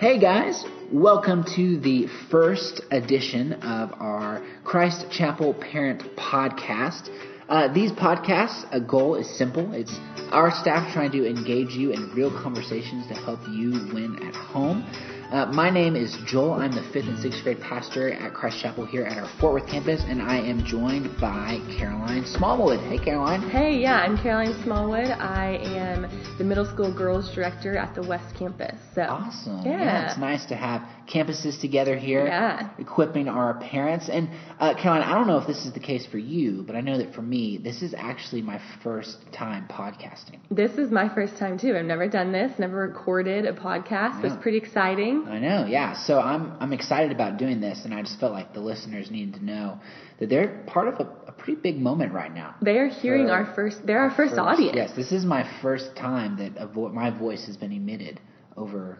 Hey guys, welcome to the first edition of our Christ Chapel Parent Podcast. Uh, these podcasts, a goal is simple. It's our staff trying to engage you in real conversations to help you win at home. Uh, my name is Joel. I'm the fifth and sixth grade pastor at Christ Chapel here at our Fort Worth campus, and I am joined by Caroline Smallwood. Hey, Caroline. Hey, yeah, I'm Caroline Smallwood. I am the middle school girls director at the West Campus. So awesome. Yeah. yeah it's nice to have campuses together here, yeah. equipping our parents. And uh, Caroline, I don't know if this is the case for you, but I know that for me, this is actually my first time podcasting. This is my first time too. I've never done this, never recorded a podcast. Yeah. It's pretty exciting. I know, yeah. So I'm I'm excited about doing this, and I just felt like the listeners needed to know that they're part of a, a pretty big moment right now. They are hearing for, our first. They're our first, first, audience. Yes, this is my first time that vo- my voice has been emitted over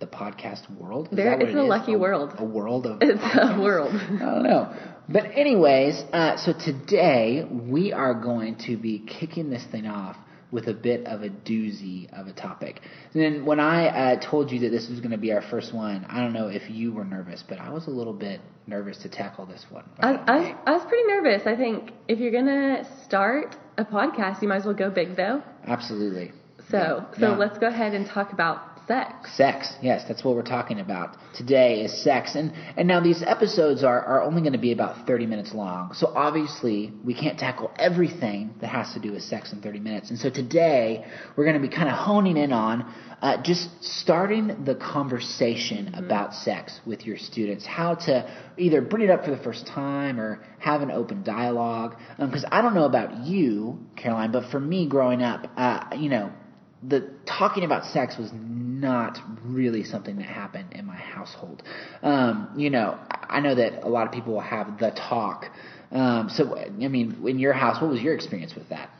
the podcast world. Is there, it's a lucky a, world. A world of. It's podcasts? a world. I don't know. But anyways, uh, so today we are going to be kicking this thing off with a bit of a doozy of a topic. And then when I uh, told you that this was going to be our first one, I don't know if you were nervous, but I was a little bit nervous to tackle this one. I, I, was, I was pretty nervous. I think if you're going to start a podcast, you might as well go big, though. Absolutely. So, yeah. so yeah. let's go ahead and talk about sex. Sex, yes, that's what we're talking about today is sex. And and now these episodes are, are only going to be about 30 minutes long. So obviously we can't tackle everything that has to do with sex in 30 minutes. And so today we're going to be kind of honing in on uh, just starting the conversation mm-hmm. about sex with your students, how to either bring it up for the first time or have an open dialogue. Because um, I don't know about you, Caroline, but for me growing up, uh, you know, the talking about sex was not really something that happened in my household. Um, you know, I know that a lot of people have the talk. Um, so, I mean, in your house, what was your experience with that?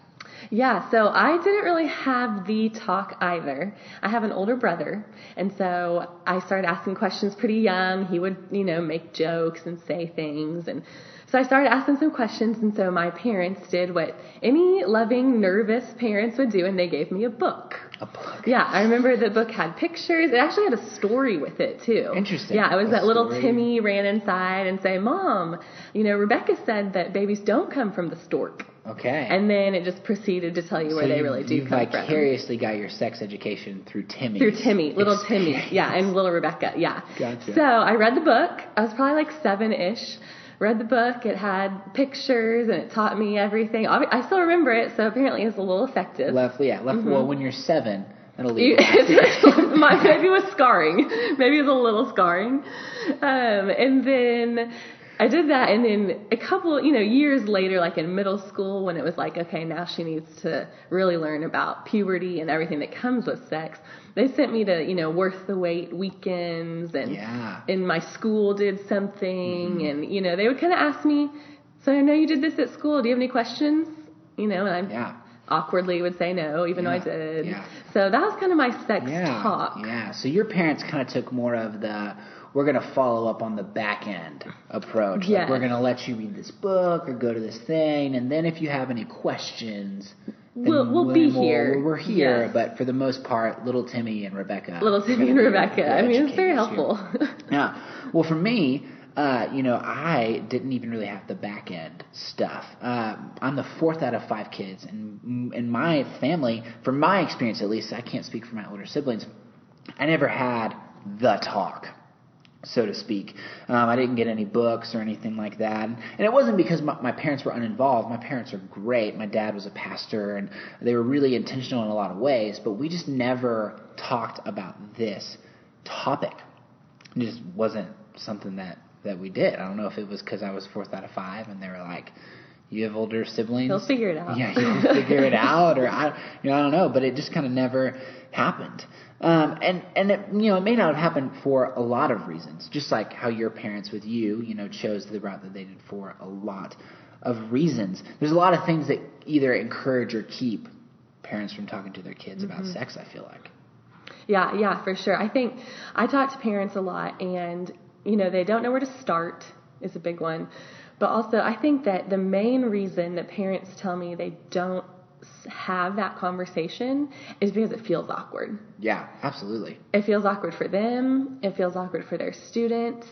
Yeah, so I didn't really have the talk either. I have an older brother, and so I started asking questions pretty young. He would, you know, make jokes and say things, and so I started asking some questions, and so my parents did what any loving, nervous parents would do, and they gave me a book. A book. Yeah, I remember the book had pictures. It actually had a story with it too. Interesting. Yeah, it was a that story. little Timmy ran inside and say, "Mom, you know, Rebecca said that babies don't come from the stork." Okay. And then it just proceeded to tell you so where you, they really do you come from. You vicariously got your sex education through Timmy. Through Timmy, little. Timmy, yeah, and little Rebecca, yeah. Gotcha. So I read the book. I was probably like seven ish read the book. It had pictures and it taught me everything. I still remember it, so apparently it's a little effective. Left, yeah, left. Mm-hmm. Well, when you're seven, that'll leave. My, maybe it was scarring. Maybe it was a little scarring. Um, and then I did that, and then a couple, you know, years later, like in middle school, when it was like, okay, now she needs to really learn about puberty and everything that comes with sex they sent me to you know worth the wait weekends and yeah. and my school did something mm-hmm. and you know they would kind of ask me so I know you did this at school do you have any questions you know and I yeah. Awkwardly would say no even yeah. though I did yeah. so that was kind of my sex yeah. talk yeah so your parents kind of took more of the we're going to follow up on the back end approach. Yes. Like we're going to let you read this book or go to this thing, and then if you have any questions, We'll, we'll be we'll, here. We're here, yes. but for the most part, little Timmy and Rebecca. Little Timmy and Rebecca. I mean, it's very helpful. yeah. Well, for me, uh, you know, I didn't even really have the back end stuff. Uh, I'm the fourth out of five kids, and in my family, from my experience at least, I can't speak for my older siblings. I never had the talk so to speak. Um, I didn't get any books or anything like that. And it wasn't because my, my parents were uninvolved. My parents are great. My dad was a pastor, and they were really intentional in a lot of ways, but we just never talked about this topic. It just wasn't something that, that we did. I don't know if it was because I was fourth out of five, and they were like, you have older siblings. He'll figure it out. Yeah, he'll figure it out, or I, you know, I don't know. But it just kind of never happened. Um, and and it, you know it may not have happened for a lot of reasons, just like how your parents with you, you know, chose the route that they did for a lot of reasons. There's a lot of things that either encourage or keep parents from talking to their kids mm-hmm. about sex. I feel like. Yeah, yeah, for sure. I think I talk to parents a lot, and you know they don't know where to start is a big one. But also, I think that the main reason that parents tell me they don't have that conversation is because it feels awkward. Yeah, absolutely. It feels awkward for them. It feels awkward for their students.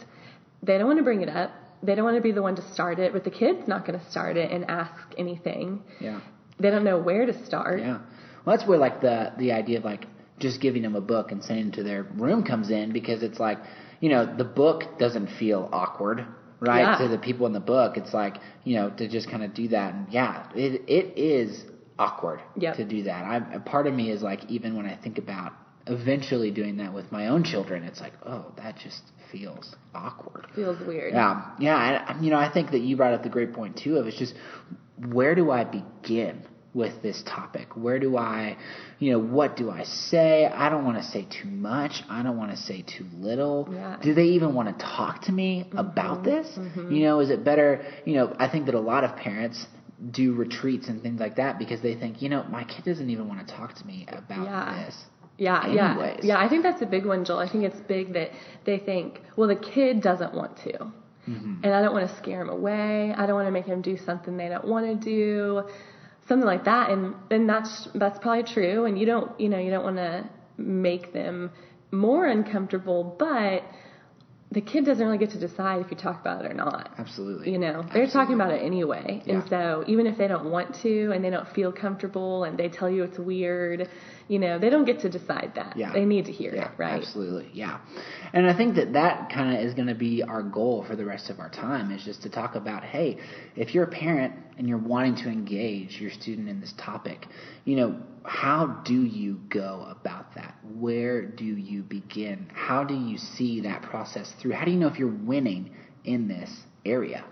They don't want to bring it up. They don't want to be the one to start it, but the kid's not going to start it and ask anything. Yeah. They don't know where to start. Yeah. Well, that's where like the the idea of like just giving them a book and sending them to their room comes in because it's like, you know, the book doesn't feel awkward, right? Yeah. To the people in the book, it's like, you know, to just kind of do that. And yeah, it it is awkward Yep. to do that. I a part of me is like, even when I think about eventually doing that with my own children, it's like, oh, that just feels awkward. Feels weird. Yeah, yeah, and you know, I think that you brought up the great point too of it's just where do I begin with this topic? Where do I, you know, what do I say? I don't want to say too much. I don't want to say too little. Yeah. Do they even want to talk to me about this? You know, is it better? You know, I think that a lot of parents do retreats and things like that because they think, you know, my kid doesn't even want to talk to me about Yeah. this. Yeah, Anyways. yeah, yeah. I think that's a big one, Joel. I think it's big that they think, well, the kid doesn't want to, Mm-hmm. and I don't want to scare him away. I don't want to make him do something they don't want to do, something like that. And and that's that's probably true. And you don't, you know, you don't want to make them more uncomfortable, but the kid doesn't really get to decide if you talk about it or not. Absolutely. You know, they're talking about it anyway. Yeah. And so even if they don't want to and they don't feel comfortable and they tell you it's weird, you know, they don't get to decide that. Yeah. They need to hear Yeah, it, right? Absolutely, yeah. And I think that that kind of is going to be our goal for the rest of our time is just to talk about, hey, if you're a parent and you're wanting to engage your student in this topic, you know, how do you go about that? Where do you begin? How do you see that process through? How do you know if you're winning in this area?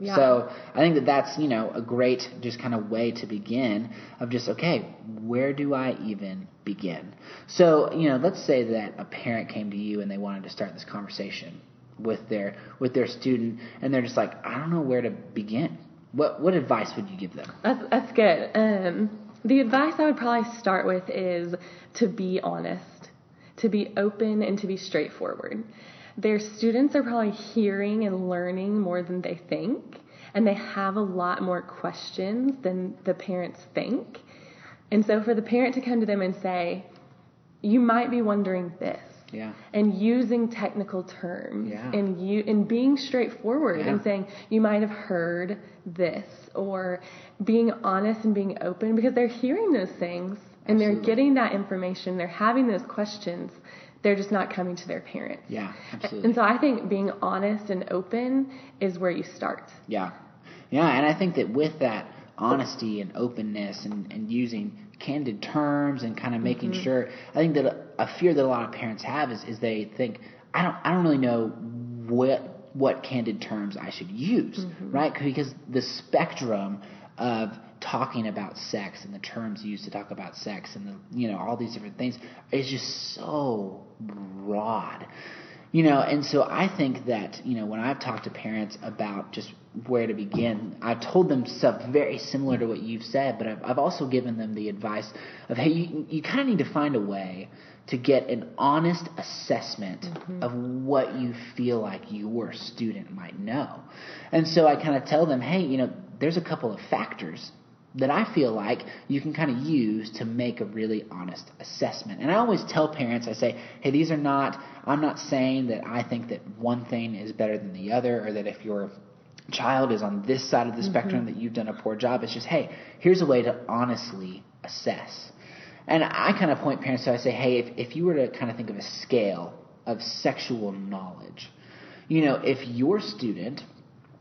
Yeah. So I think that that's you know a great just kind of way to begin of just okay where do I even begin? So you know let's say that a parent came to you and they wanted to start this conversation with their with their student and they're just like I don't know where to begin. What what advice would you give them? That's, that's good. Um, the advice I would probably start with is to be honest, to be open, and to be straightforward. Their students are probably hearing and learning more than they think, and they have a lot more questions than the parents think. And so, for the parent to come to them and say, You might be wondering this, Yeah. and using technical terms Yeah. and you and being straightforward Yeah. and saying you might have heard this or being honest and being open because they're hearing those things and they're getting that information they're having those questions they're just not coming to their parents Yeah, absolutely. and so i think being honest and open is where you start Yeah. Yeah, and I think that with that honesty and openness and, and using candid terms and kind of making mm-hmm. sure I think that a, a fear that a lot of parents have is, is they think I don't I don't really know what what candid terms I should use, mm-hmm. right? Because the spectrum of talking about sex and the terms used to talk about sex and the you know all these different things is just so broad. You know, and so I think that, you know, when I've talked to parents about just where to begin, I've told them stuff very similar to what you've said, but I've, I've also given them the advice of, hey, you, you kind of need to find a way to get an honest assessment mm-hmm. of what you feel like your student might know. And so I kind of tell them, hey, you know, there's a couple of factors that I feel like you can kind of use to make a really honest assessment. And I always tell parents, I say, hey, these are not, I'm not saying that I think that one thing is better than the other or that if your child is on this side of the spectrum mm-hmm. that you've done a poor job. It's just, hey, here's a way to honestly assess. And I kind of point parents to, I say, hey, if, if you were to kind of think of a scale of sexual knowledge, you know, if your student,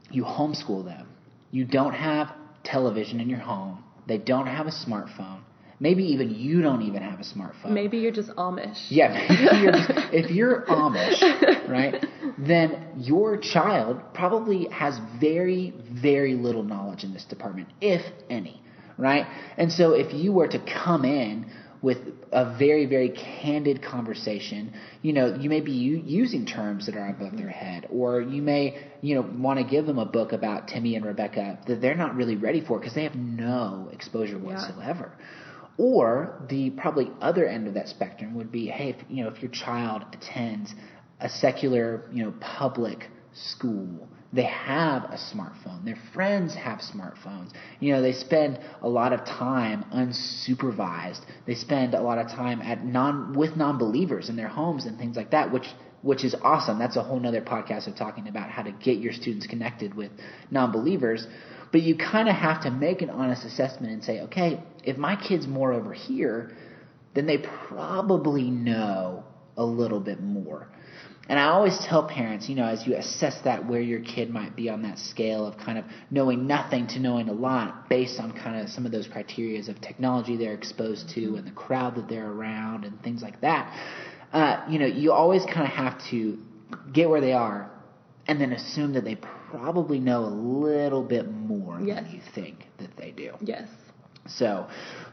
you homeschool them, you don't have television in your home, they don't have a smartphone, maybe even you don't even have a smartphone. maybe you're just amish Yeah, maybe you're just, if you're Amish, right, then your child probably has very, very little knowledge in this department, if any, right? And so if you were to come in with a very, very candid conversation, you know, you may be u- using terms that are above their head, or you may, you know, want to give them a book about Timmy and Rebecca that they're not really ready for because they have no exposure whatsoever. Or the probably other end of that spectrum would be, hey, if, you know, if your child attends a secular, you know, public school they have a smartphone. Their friends have smartphones. You know, they spend a lot of time unsupervised. They spend a lot of time at non with non-believers in their homes and things like that, which which is awesome. That's a whole nother podcast of talking about how to get your students connected with non-believers. But you kind of have to make an honest assessment and say, okay, if my kid's more over here, then they probably know a little bit more. And I always tell parents, you know, as you assess that where your kid might be on that scale of kind of knowing nothing to knowing a lot based on kind of some of those criteria of technology they're exposed to and the crowd that they're around and things like that, uh, you know, you always kind of have to get where they are and then assume that they probably know a little bit more Yes. than you think that they do. Yes. So,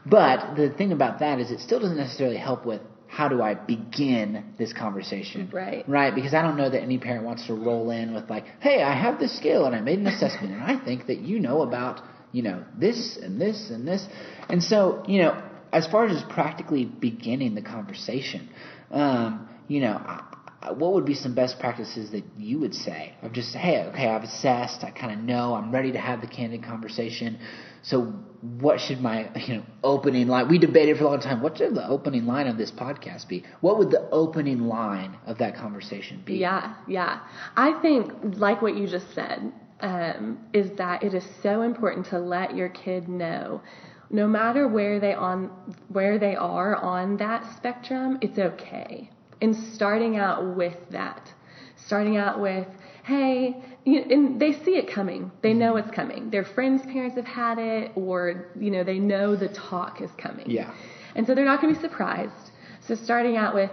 but the thing about that is it still doesn't necessarily help with how do I begin this conversation? Right. Right? Because I don't know that any parent wants to roll in with like, hey, I have this skill and I made an assessment and I think that you know about, you know, this and this and this. And so, you know, as far as just practically beginning the conversation, um, you know, I- what would be some best practices that you would say of just hey okay I've assessed I kind of know. I'm ready to have the candid conversation. So what should my you know opening line we debated for a long time what should the opening line of this podcast be? What would the opening line of that conversation be? Yeah, yeah. I think, like what you just said, um, is that it is so important to let your kid know, no matter where they on where they are on that spectrum, it's okay. And starting out with that, starting out with, hey, you, and they see it coming. They know it's coming. Their friends' parents have had it, or you know, they know the talk is coming. Yeah. And so they're not going to be surprised. So starting out with,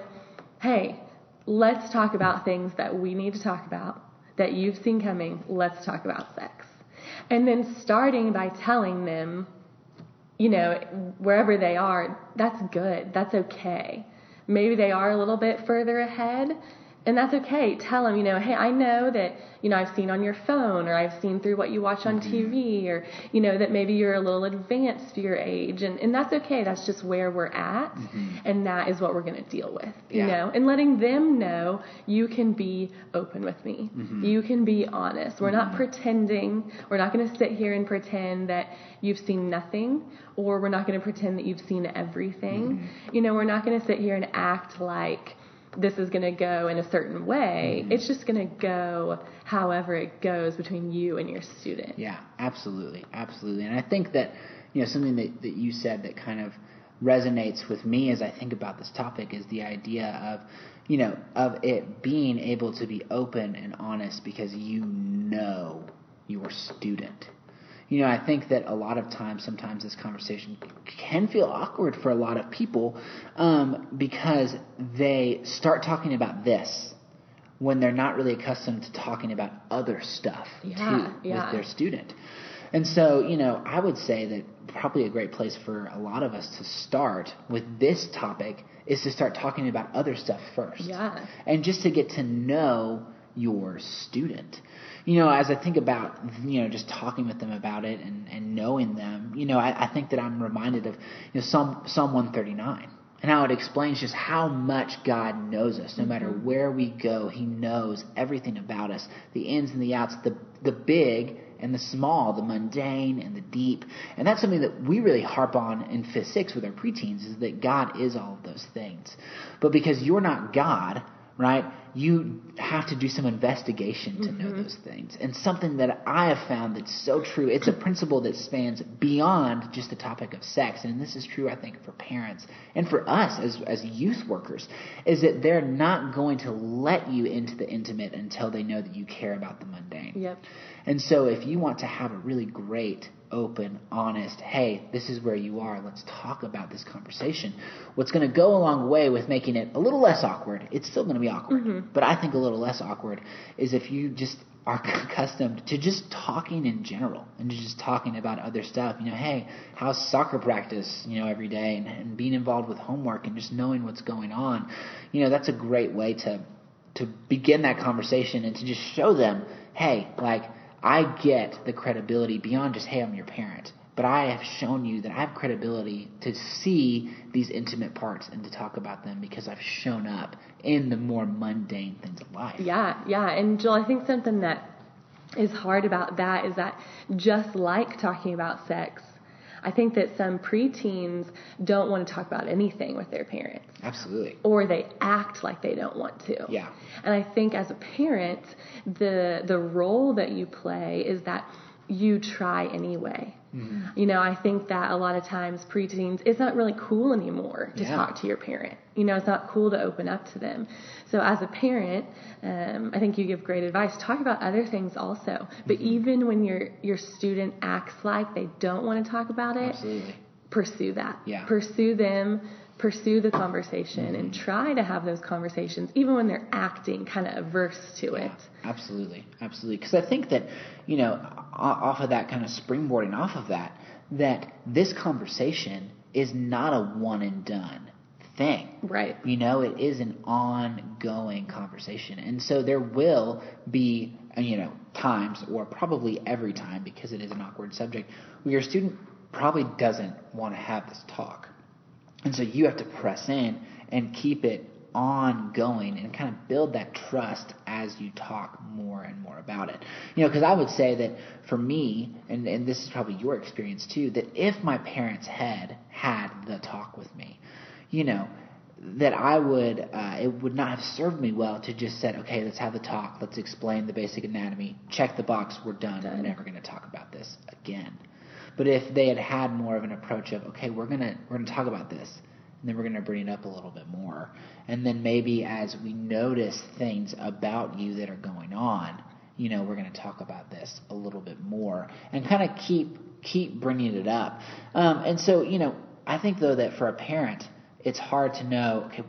hey, let's talk about things that we need to talk about, that you've seen coming. Let's talk about sex. And then starting by telling them, you know, wherever they are, that's good. That's okay. Maybe they are a little bit further ahead, and that's okay. Tell them, you know, hey, I know that, you know, I've seen on your phone or I've seen through what you watch on mm-hmm. TV or, you know, that maybe you're a little advanced for your age. And, and that's okay. That's just where we're at. Mm-hmm. And that is what we're going to deal with, you Yeah. know, and letting them know you can be open with me. Mm-hmm. You can be honest. We're not pretending. We're not going to sit here and pretend that you've seen nothing or we're not going to pretend that you've seen everything. You know, we're not going to sit here and act like this is going to go in a certain way. Mm-hmm. It's just going to go however it goes between you and your student. Yeah, absolutely, absolutely. And I think that you know something that, that you said that kind of resonates with me as I think about this topic is the idea of you know of it being able to be open and honest because you know your student. You know, I think that a lot of times, sometimes this conversation can feel awkward for a lot of people um, because they start talking about this when they're not really accustomed to talking about other stuff Yeah, too yeah. with their student. And so, you know, I would say that probably a great place for a lot of us to start with this topic is to start talking about other stuff first. Yeah. And just to get to know your student. You know, as I think about, you know, just talking with them about it and, and knowing them, you know, I, I think that I'm reminded of, you know, Psalm, Psalm 139 and how it explains just how much God knows us. No matter mm-hmm. where we go, He knows everything about us, the ins and the outs, the the big and the small, the mundane and the deep. And that's something that we really harp on in Fifth Six with our preteens is that God is all of those things. But because you're not God, right? You have to do some investigation to know mm-hmm. those things. And something that I have found that's so true, it's a principle that spans beyond just the topic of sex. And this is true, I think, for parents and for us as, as youth workers, is that they're not going to let you into the intimate until they know that you care about the mundane. Yep. And so if you want to have a really great, open, honest, hey, this is where you are, let's talk about this conversation, what's going to go a long way with making it a little less awkward, it's still going to be awkward, mm-hmm. but I think a little less awkward is if you just are accustomed to just talking in general and just talking about other stuff. You know, hey, how's soccer practice, you know, every day and, and being involved with homework and just knowing what's going on. You know, that's a great way to to begin that conversation and to just show them, hey, like I get the credibility beyond just, hey, I'm your parent. But I have shown you that I have credibility to see these intimate parts and to talk about them because I've shown up in the more mundane things of life. Yeah, yeah. And Joel, I think something that is hard about that is that just like talking about sex, I think that some preteens don't want to talk about anything with their parents. Absolutely. Or they act like they don't want to. Yeah. And I think as a parent, the the role that you play is that you try anyway. Mm-hmm. You know, I think that a lot of times preteens, it's not really cool anymore to yeah. talk to your parent. You know, it's not cool to open up to them. So as a parent, um, I think you give great advice. Talk about other things also. But mm-hmm. even when your your student acts like they don't want to talk about it, Absolutely. pursue that. Yeah. Pursue them pursue the conversation and try to have those conversations, even when they're acting kind of averse to yeah, it. Absolutely, absolutely. Because I think that, you know, off of that kind of springboarding off of that, that this conversation is not a one and done thing. Right. You know, it is an ongoing conversation. And so there will be, uh, you know, times, or probably every time, because it is an awkward subject, where your student probably doesn't want to have this talk. And so you have to press in and keep it ongoing and kind of build that trust as you talk more and more about it. You know, because I would say that for me, and, and this is probably your experience too, that if my parents had had the talk with me, you know, that I would, uh, it would not have served me well to just said, okay, let's have the talk, let's explain the basic anatomy, check the box, we're done, done. we're never going to talk about this again. But if they had had more of an approach of, okay, we're gonna we're gonna talk about this, and then we're gonna bring it up a little bit more, and then maybe as we notice things about you that are going on, you know, we're gonna talk about this a little bit more, and kind of keep keep bringing it up. Um, and so, you know, I think though that for a parent, it's hard to know, okay,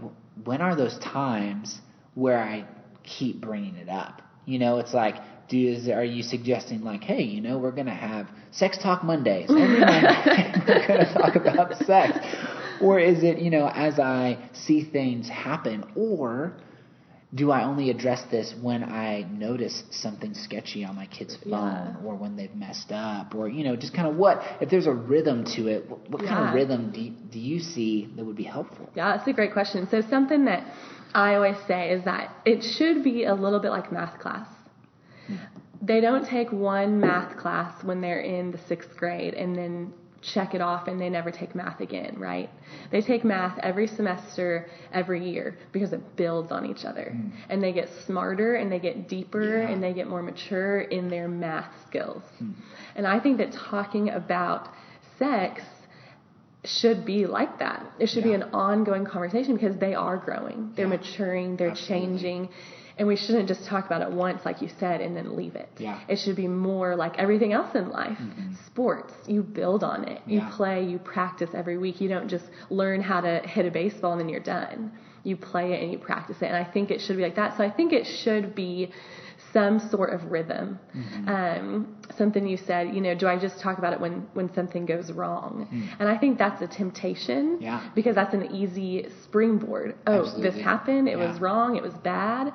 when are those times where I keep bringing it up? You know, it's like do is are you suggesting like, hey, you know, we're gonna have sex talk Mondays every Monday we're gonna talk about sex, or is it you know as I see things happen, or do I only address this when I notice something sketchy on my kid's phone yeah. or when they've messed up or, you know, just kind of what, if there's a rhythm to it, what, what yeah. kind of rhythm do you, do you see that would be helpful? Yeah, that's a great question. So something that I always say is that it should be a little bit like math class they don't take one math class when they're in the sixth grade and then check it off and they never take math again, right? They take math every semester, every year because it builds on each other. Mm. And they get smarter and they get deeper yeah. and they get more mature in their math skills. Mm. And I think that talking about sex should be like that. It should yeah. be an ongoing conversation because they are growing. They're yeah. maturing, they're Absolutely. changing and we shouldn't just talk about it once, like you said, and then leave it. Yeah. It should be more like everything else in life. Mm-hmm. Sports, you build on it. You yeah. play, you practice every week. You don't just learn how to hit a baseball and then you're done. You play it and you practice it. And I think it should be like that. So I think it should be some sort of rhythm. Mm-hmm. Um, something you said, you know, do I just talk about it when, when something goes wrong? Mm. And I think that's a temptation yeah. because that's an easy springboard. Oh, Absolutely. this happened. It yeah. was wrong. It was bad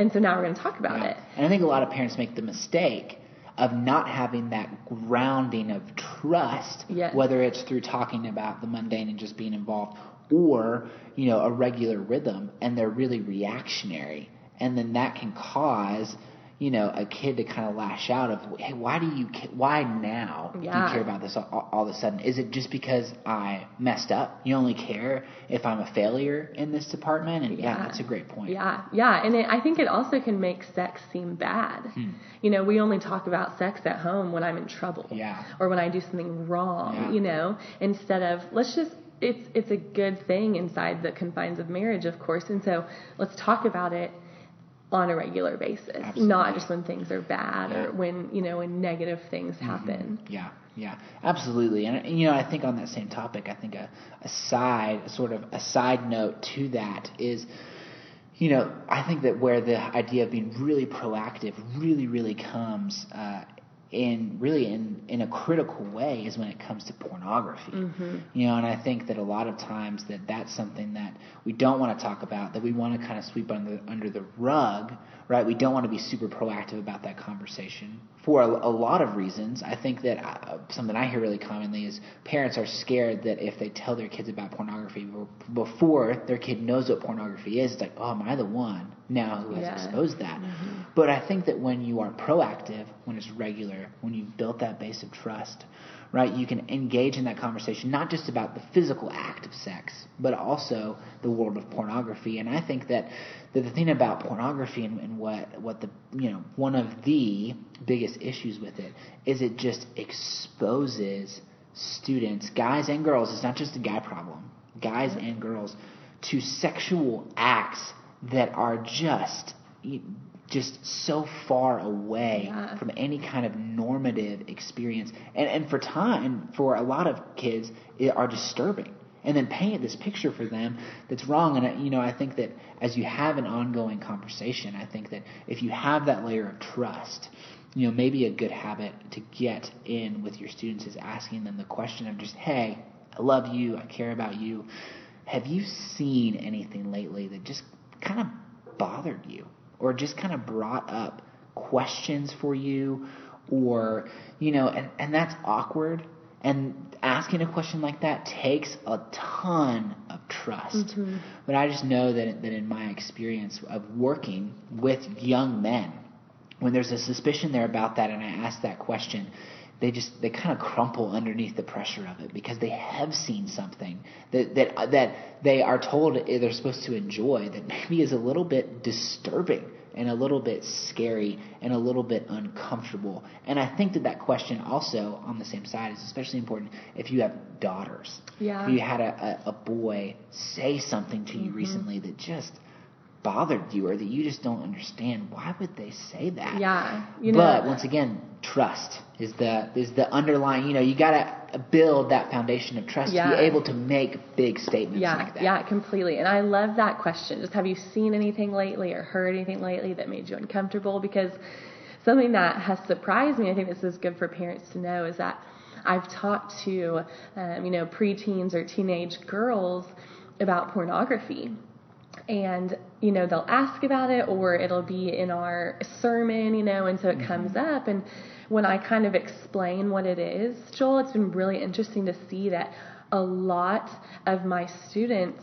and so now we're going to talk about yeah. it. And I think a lot of parents make the mistake of not having that grounding of trust, yes. whether it's through talking about the mundane and just being involved, or you know a regular rhythm, and they're really reactionary, and then that can cause you know, a kid to kind of lash out of, hey, why do you, why now yeah. do you care about this all, all, of a sudden? Is it just because I messed up? You only care if I'm a failure in this department? And yeah, yeah that's a great point. Yeah, yeah, and it, I think it also can make sex seem bad. Hmm. You know, we only talk about sex at home when I'm in trouble, yeah, or when I do something wrong. Yeah. You know, instead of let's just it's it's a good thing inside the confines of marriage, of course, and so let's talk about it on a regular basis, Absolutely. not just when things are bad yeah. or when you know when negative things mm-hmm. happen. Yeah, yeah, absolutely. And you know, I think on that same topic, I think a, a side, sort of a side note to that is, you know, I think that where the idea of being really proactive really, really comes uh, in really in in a critical way is when it comes to pornography. Mm-hmm. You know, and I think that a lot of times that that's something that we don't want to talk about, that we want to kind of sweep under under the rug, right? We don't want to be super proactive about that conversation for a, a lot of reasons. I think that uh, something I hear really commonly is parents are scared that if they tell their kids about pornography before their kid knows what pornography is, it's like, oh, am I the one now who has Yeah. exposed that? Mm-hmm. But I think that when you are proactive, when it's regular, when you've built that base of trust, right, you can engage in that conversation, not just about the physical act of sex, but also the world of pornography. And I think that, that the thing about pornography and, and what, what the, you know, one of the biggest issues with it is it just exposes students, guys and girls, it's not just a guy problem, guys and girls, to sexual acts that are just just so far away Yeah. from any kind of normative experience. And and for time for a lot of kids it are disturbing. And then paint this picture for them that's wrong. And you know I think that as you have an ongoing conversation I think that if you have that layer of trust you know maybe a good habit to get in with your students is asking them the question of just hey I love you. I care about you. Have you seen anything lately that just kind of bothered you or just kind of brought up questions for you or you know and, and that's awkward. And asking a question like that takes a ton of trust. Mm-hmm. But i just know that, that in my experience of working with young men when there's a suspicion there about that and i ask that question they just they kind of crumple underneath the pressure of it because they have seen something that that that they are told they're supposed to enjoy that maybe is a little bit disturbing and a little bit scary and a little bit uncomfortable. And I think that that question also on the same side is especially important if you have daughters. Yeah. If you had a, a, a boy say something to you mm-hmm. recently that just bothered you or that you just don't understand, why would they say that? Yeah, you know- but once again, trust is the is the underlying. You know, you gotta build that foundation of trust to be able to make big statements Yeah, like that. yeah, completely. And I love that question. Just have you seen anything lately or heard anything lately that made you uncomfortable? Because something that has surprised me, I think this is good for parents to know, is that I've talked to, um, you know, preteens or teenage girls about pornography. And, you know, they'll ask about it or it'll be in our sermon, you know, and so it mm-hmm. comes up. And when I kind of explain what it is, Joel, it's been really interesting to see that a lot of my students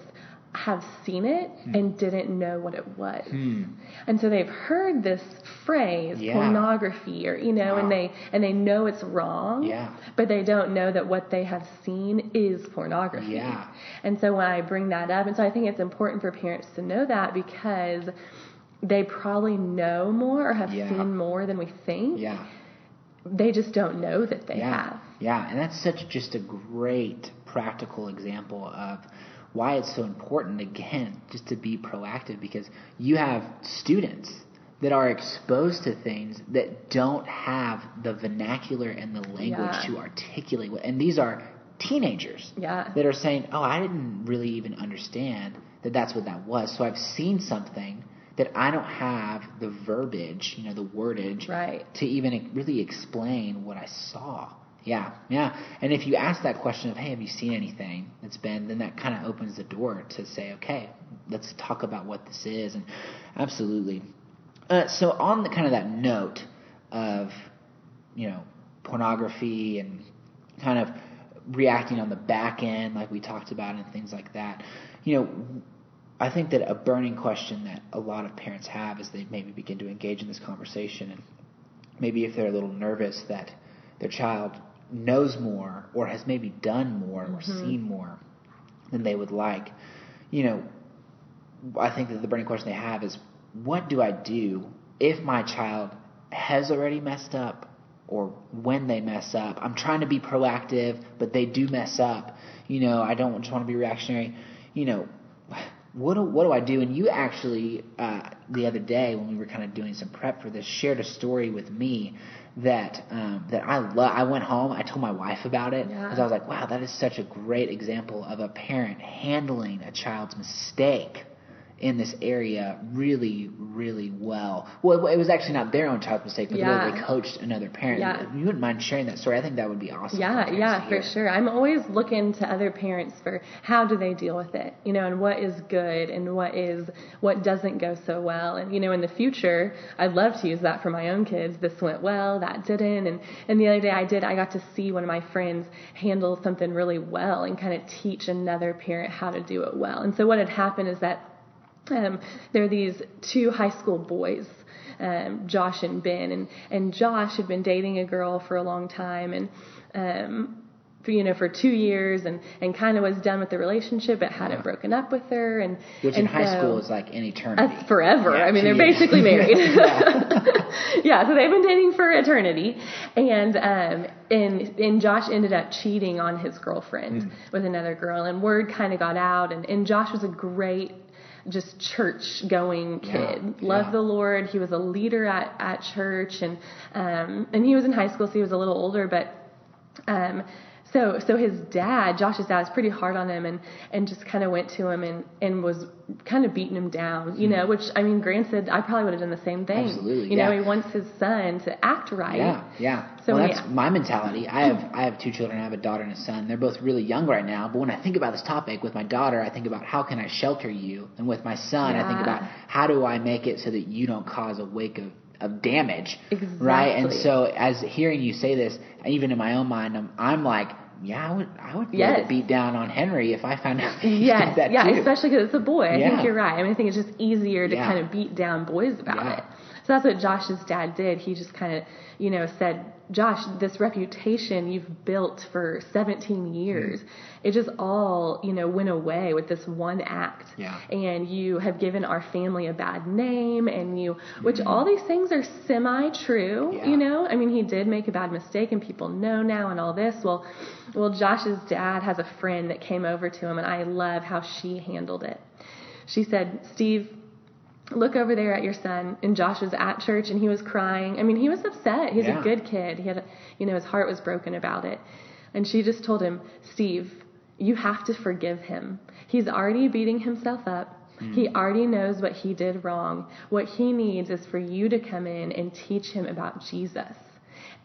have seen it hmm. and didn't know what it was. Hmm. And so they've heard this phrase Yeah. pornography or you know and they and they know it's wrong. Yeah. But they don't know that what they have seen is pornography. Yeah. And so when I bring that up and so I think it's important for parents to know that because they probably know more or have Yeah. seen more than we think. Yeah. They just don't know that they have. Yeah, and that's such just a great practical example of why it's so important again just to be proactive because you have students that are exposed to things that don't have the vernacular and the language Yeah. to articulate what and these are teenagers Yeah. that are saying, "Oh, I didn't really even understand that that's what that was." So I've seen something that I don't have the verbiage, you know, the wordage Right. to even really explain what I saw. Yeah, yeah. And if you ask that question of, "Hey, have you seen anything that's been?" then that kind of opens the door to say, "Okay, let's talk about what this is." And absolutely. Uh, so on the kind of that note of, you know, pornography and kind of reacting on the back end, like we talked about, and things like that. You know, I think that a burning question that a lot of parents have as they maybe begin to engage in this conversation, and maybe if they're a little nervous that their child knows more or has maybe done more or seen more than they would like, you know, I think that the burning question they have is, what do I do if my child has already messed up or when they mess up? I'm trying to be proactive, but they do mess up. You know, I don't just want to be reactionary. You know, what do, what do I do? And you actually, uh, the other day when we were kind of doing some prep for this, shared a story with me that um, that I love. I went home, I told my wife about it Yeah. because I was like, wow, that is such a great example of a parent handling a child's mistake in this area really, really well. Well, it was actually not their own child's mistake, but Yeah. the way they coached another parent. Yeah. You wouldn't mind sharing that story? I think that would be awesome. Yeah, yeah, for sure. I'm always looking to other parents for how do they deal with it, you know, and what is good and what is what doesn't go so well. And you know, in the future, I'd love to use that for my own kids. This went well, that didn't. And and the other day I did I got to see one of my friends handle something really well and kind of teach another parent how to do it well. And so what had happened is that um, there are these two high school boys, um, Josh and Ben, and and Josh had been dating a girl for a long time, and um, for, you know for two years, and and kind of was done with the relationship, but hadn't broken up with her, and Which and in high so- school is like an eternity. that's forever. Yeah, I mean, they're yeah. basically married. Yeah. yeah, so they've been dating for eternity, and um, and and Josh ended up cheating on his girlfriend Hmm. with another girl, and word kind of got out, and and Josh was a great. Just church going kid, Yeah, loved yeah. the Lord. He was a leader at, at church, and um, and he was in high school, so he was a little older. But um, so so his dad, Josh's dad, was pretty hard on him and and just kind of went to him and and was kind of beating him down, you know. Mm-hmm. Which I mean, granted, I probably would have done the same thing. Absolutely, You know, he wants his son to act right. Yeah, yeah. So well, that's he- my mentality. I have I have two children. I have a daughter and a son. They're both really young right now. But when I think about this topic with my daughter, I think about how can I shelter you, and with my son, I think about how do I make it so that you don't cause a wake of of damage, right? And so, as hearing you say this, even in my own mind, I'm I'm like, yeah, I would I would be able to Yes. beat down on Henry if I found out that he Yes, did that yeah, too. especially because it's a boy. I Yeah. think you're right. I mean, I think it's just easier to Yeah. kind of beat down boys about Yeah. it. So that's what Josh's dad did. He just kind of, you know, said, Josh, this reputation you've built for 17 years, Mm-hmm. it just all, you know, went away with this one act. Yeah. And you have given our family a bad name, and you, which Mm-hmm. all these things are semi true, Yeah. you know? I mean, he did make a bad mistake, and people know now, and all this. Well, well, Josh's dad has a friend that came over to him, and I love how she handled it. She said, Steve, look over there at your son. And Josh was at church and he was crying. I mean, he was upset. He's Yeah. a good kid. He had, a, you know, his heart was broken about it. And she just told him, Steve, you have to forgive him. He's already beating himself up. Mm. He already knows what he did wrong. What he needs is for you to come in and teach him about Jesus.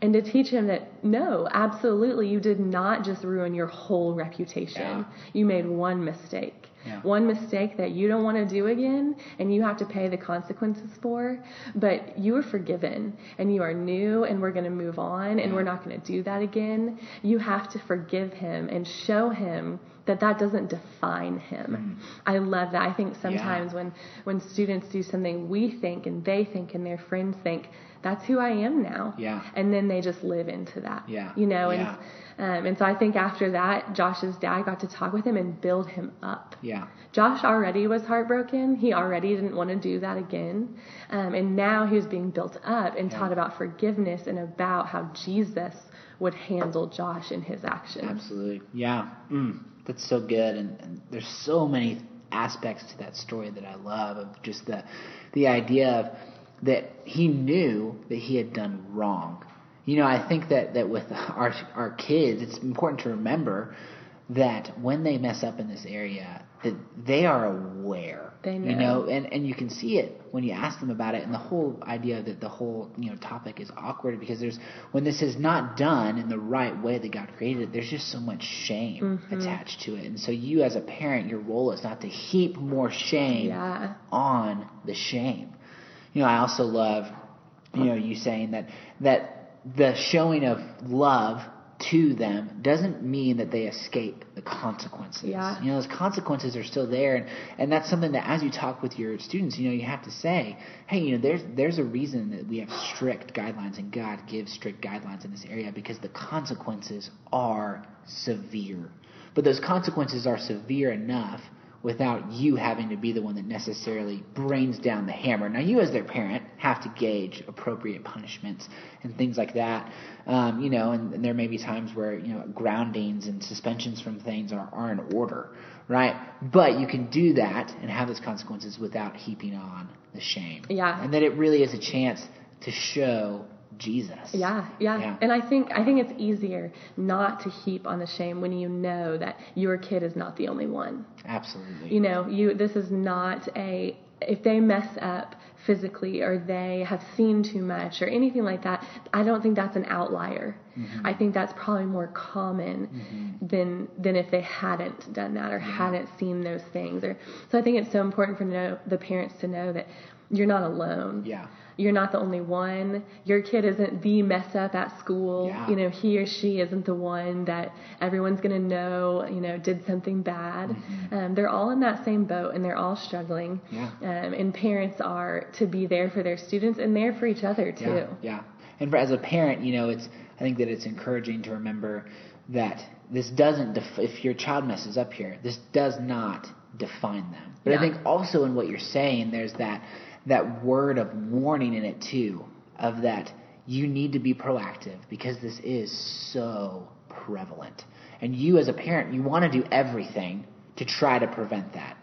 And to teach him that no, absolutely, you did not just ruin your whole reputation. Yeah. You made one mistake. Yeah. One mistake that you don't want to do again and you have to pay the consequences for. But you are forgiven and you are new and we're going to move on and we're not going to do that again. You have to forgive him and show him that that doesn't define him. Mm. I love that. I think sometimes when when students do something we think and they think and their friends think that's who I am now. Yeah. And then they just live into that. Yeah. You know, Yeah. And um, and so I think after that, Josh's dad got to talk with him and build him up. yeah. Josh already was heartbroken. He already didn't want to do that again. Um, and now he was being built up and taught about forgiveness and about how Jesus would handle Josh in his actions. Absolutely. Yeah. Mm, that's so good. And, and there's so many aspects to that story that I love of just the the idea of that he knew that he had done wrong. You know, I think that, that with our our kids, it's important to remember that when they mess up in this area, that they are aware. They know. You know. and and you can see it when you ask them about it and the whole idea that the whole you know topic is awkward because there's when this is not done in the right way that God created it there's just so much shame Mm-hmm. attached to it and so you as a parent your role is not to heap more shame Yeah. on the shame you know I also love you know you saying that that the showing of love to them doesn't mean that they escape the consequences. Yeah. You know, those consequences are still there and, and that's something that as you talk with your students, you know, you have to say, hey, you know, there's there's a reason that we have strict guidelines and God gives strict guidelines in this area because the consequences are severe. But those consequences are severe enough without you having to be the one that necessarily brings down the hammer. Now, you as their parent have to gauge appropriate punishments and things like that. Um, you know, and, and there may be times where you know groundings and suspensions from things are, are in order, right? But you can do that and have those consequences without heaping on the shame. Yeah. and that it really is a chance to show Jesus. Yeah, yeah, Yeah. And I think I think it's easier not to heap on the shame when you know that your kid is not the only one. Absolutely. You know, you this is not a if they mess up physically or they have seen too much or anything like that, I don't think that's an outlier. Mm-hmm. I think that's probably more common mm-hmm. than than if they hadn't done that or hadn't seen those things. Or so I think it's so important for know, the parents to know that you're not alone. Yeah. You're not the only one. Your kid isn't the mess up at school. Yeah. You know, he or she isn't the one that everyone's going to know, you know, did something bad. Um, they're all in that same boat and they're all struggling. Yeah. Um, and parents are to be there for their students and there for each other too. Yeah, yeah. And for, as a parent, you know, it's I think that it's encouraging to remember that this doesn't def- if your child messes up here, this does not define them. But I think also in what you're saying, there's that that word of warning in it too, of that you need to be proactive because this is so prevalent. And you as a parent, you want to do everything to try to prevent that.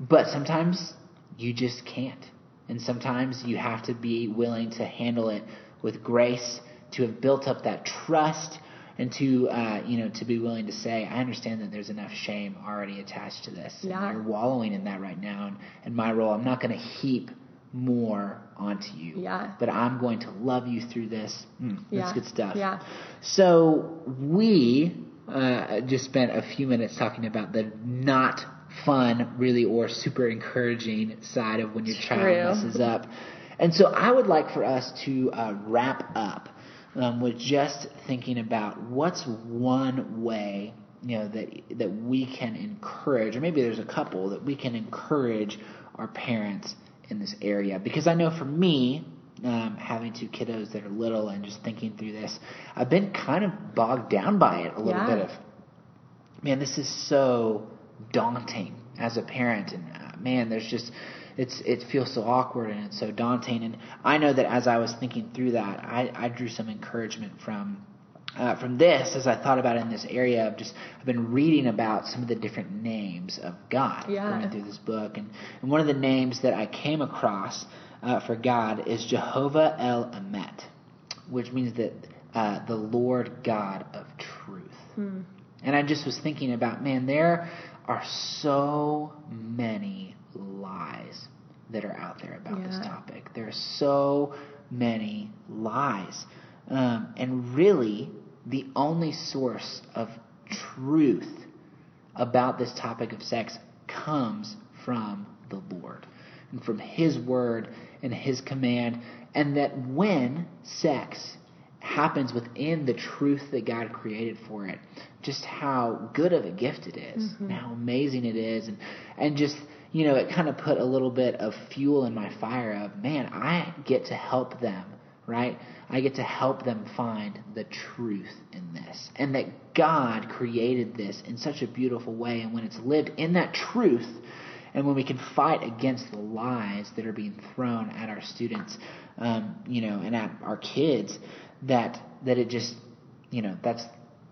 But sometimes you just can't. And sometimes you have to be willing to handle it with grace, to have built up that trust, and to uh, you know to be willing to say, I understand that there's enough shame already attached to this. And you're wallowing in that right now. And, and my role, I'm not going to heap more onto you. Yeah. But I'm going to love you through this. Mm, that's Yeah. good stuff. Yeah. So we uh, just spent a few minutes talking about the not fun, really, or super encouraging side of when your child messes up. And so I would like for us to uh, wrap up um, with just thinking about what's one way you know that that we can encourage, or maybe there's a couple that we can encourage our parents in this area. Because I know for me, um, having two kiddos that are little and just thinking through this, I've been kind of bogged down by it a little Yeah. bit of, man, this is so daunting as a parent, and uh, man, there's just it's it feels so awkward and it's so daunting. And I know that as I was thinking through that, I, I drew some encouragement from. Uh, from this, as I thought about in this area of just, I've been reading about some of the different names of God Yeah. going through this book, and, and one of the names that I came across uh, for God is Jehovah El Emet, which means that uh, the Lord God of truth. And I just was thinking about, man, there are so many lies that are out there about this topic. There are so many lies. Um, and really, the only source of truth about this topic of sex comes from the Lord and from His word and His command. And that when sex happens within the truth that God created for it, just how good of a gift it is, mm-hmm. and how amazing it is, and and just you know, it kind of put a little bit of fuel in my fire of man, I get to help them, right? I get to help them find the truth in this, and that God created this in such a beautiful way, and when it's lived in that truth. And when we can fight against the lies that are being thrown at our students, um, you know, and at our kids, that that it just, you know, that's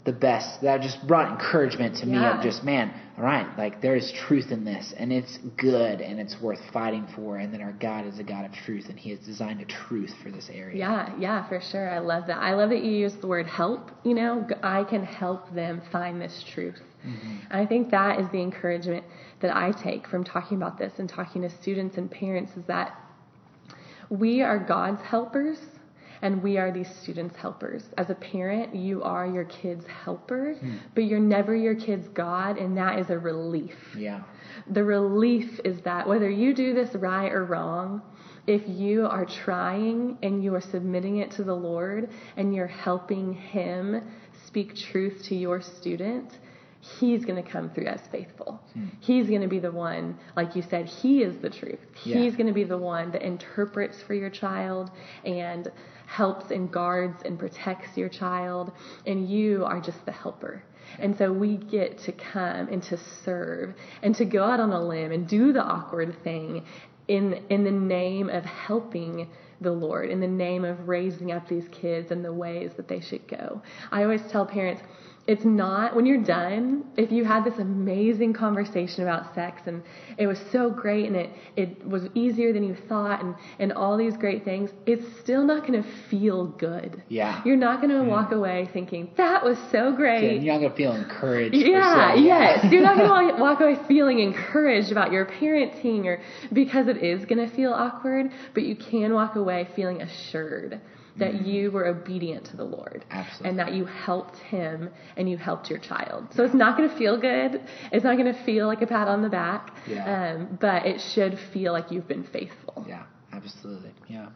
the best. That just brought encouragement to me Yeah. of just, man, all right, like there is truth in this, and it's good, and it's worth fighting for, and then our God is a God of truth, and He has designed a truth for this area. Yeah, yeah, for sure. I love that. I love that you use the word help. You know, I can help them find this truth. And I think that is the encouragement that I take from talking about this and talking to students and parents is that we are God's helpers and we are these students' helpers. As a parent, you are your kid's helper, hmm. but you're never your kid's God, and that is a relief Yeah. the relief is that whether you do this right or wrong, if you are trying and you are submitting it to the Lord and you're helping Him speak truth to your student, He's going to come through as faithful. Hmm. He's going to be the one, like you said, He is the truth. Yeah. He's going to be the one that interprets for your child and helps and guards and protects your child, and you are just the helper. And so we get to come and to serve and to go out on a limb and do the awkward thing in in the name of helping the Lord, in the name of raising up these kids in the ways that they should go. I always tell parents, it's not when you're done if you had this amazing conversation about sex and it was so great and it it was easier than you thought and and all these great things it's still not going to feel good Yeah. you're not going to walk away thinking that was so great And you're not gonna feel encouraged. yeah, yes. You're not going to walk away feeling encouraged about your parenting or because it is going to feel awkward, but you can walk away feeling assured that you were obedient to the Lord. Mm-hmm. Absolutely. And that you helped him and you helped your child. So it's not going to feel good. It's not going to feel like a pat on the back. Yeah. Um, but it should feel like you've been faithful. Yeah, absolutely. Yeah.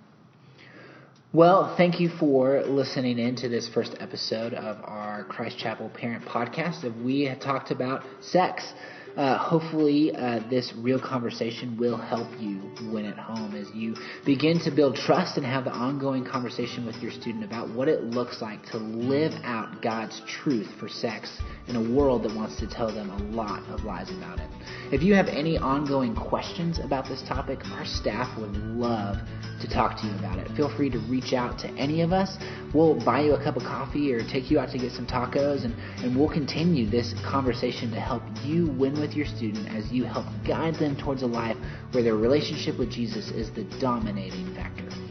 Well, thank you for listening in to this first episode of our Christ Chapel Parent Podcast. We have talked about sex. Uh, hopefully, uh, this real conversation will help you win at home as you begin to build trust and have the ongoing conversation with your student about what it looks like to live out God's truth for sex in a world that wants to tell them a lot of lies about it. If you have any ongoing questions about this topic, our staff would love to talk to you about it. Feel free to reach out to any of us. We'll buy you a cup of coffee or take you out to get some tacos, and, and we'll continue this conversation to help you win with your student as you help guide them towards a life where their relationship with Jesus is the dominating factor.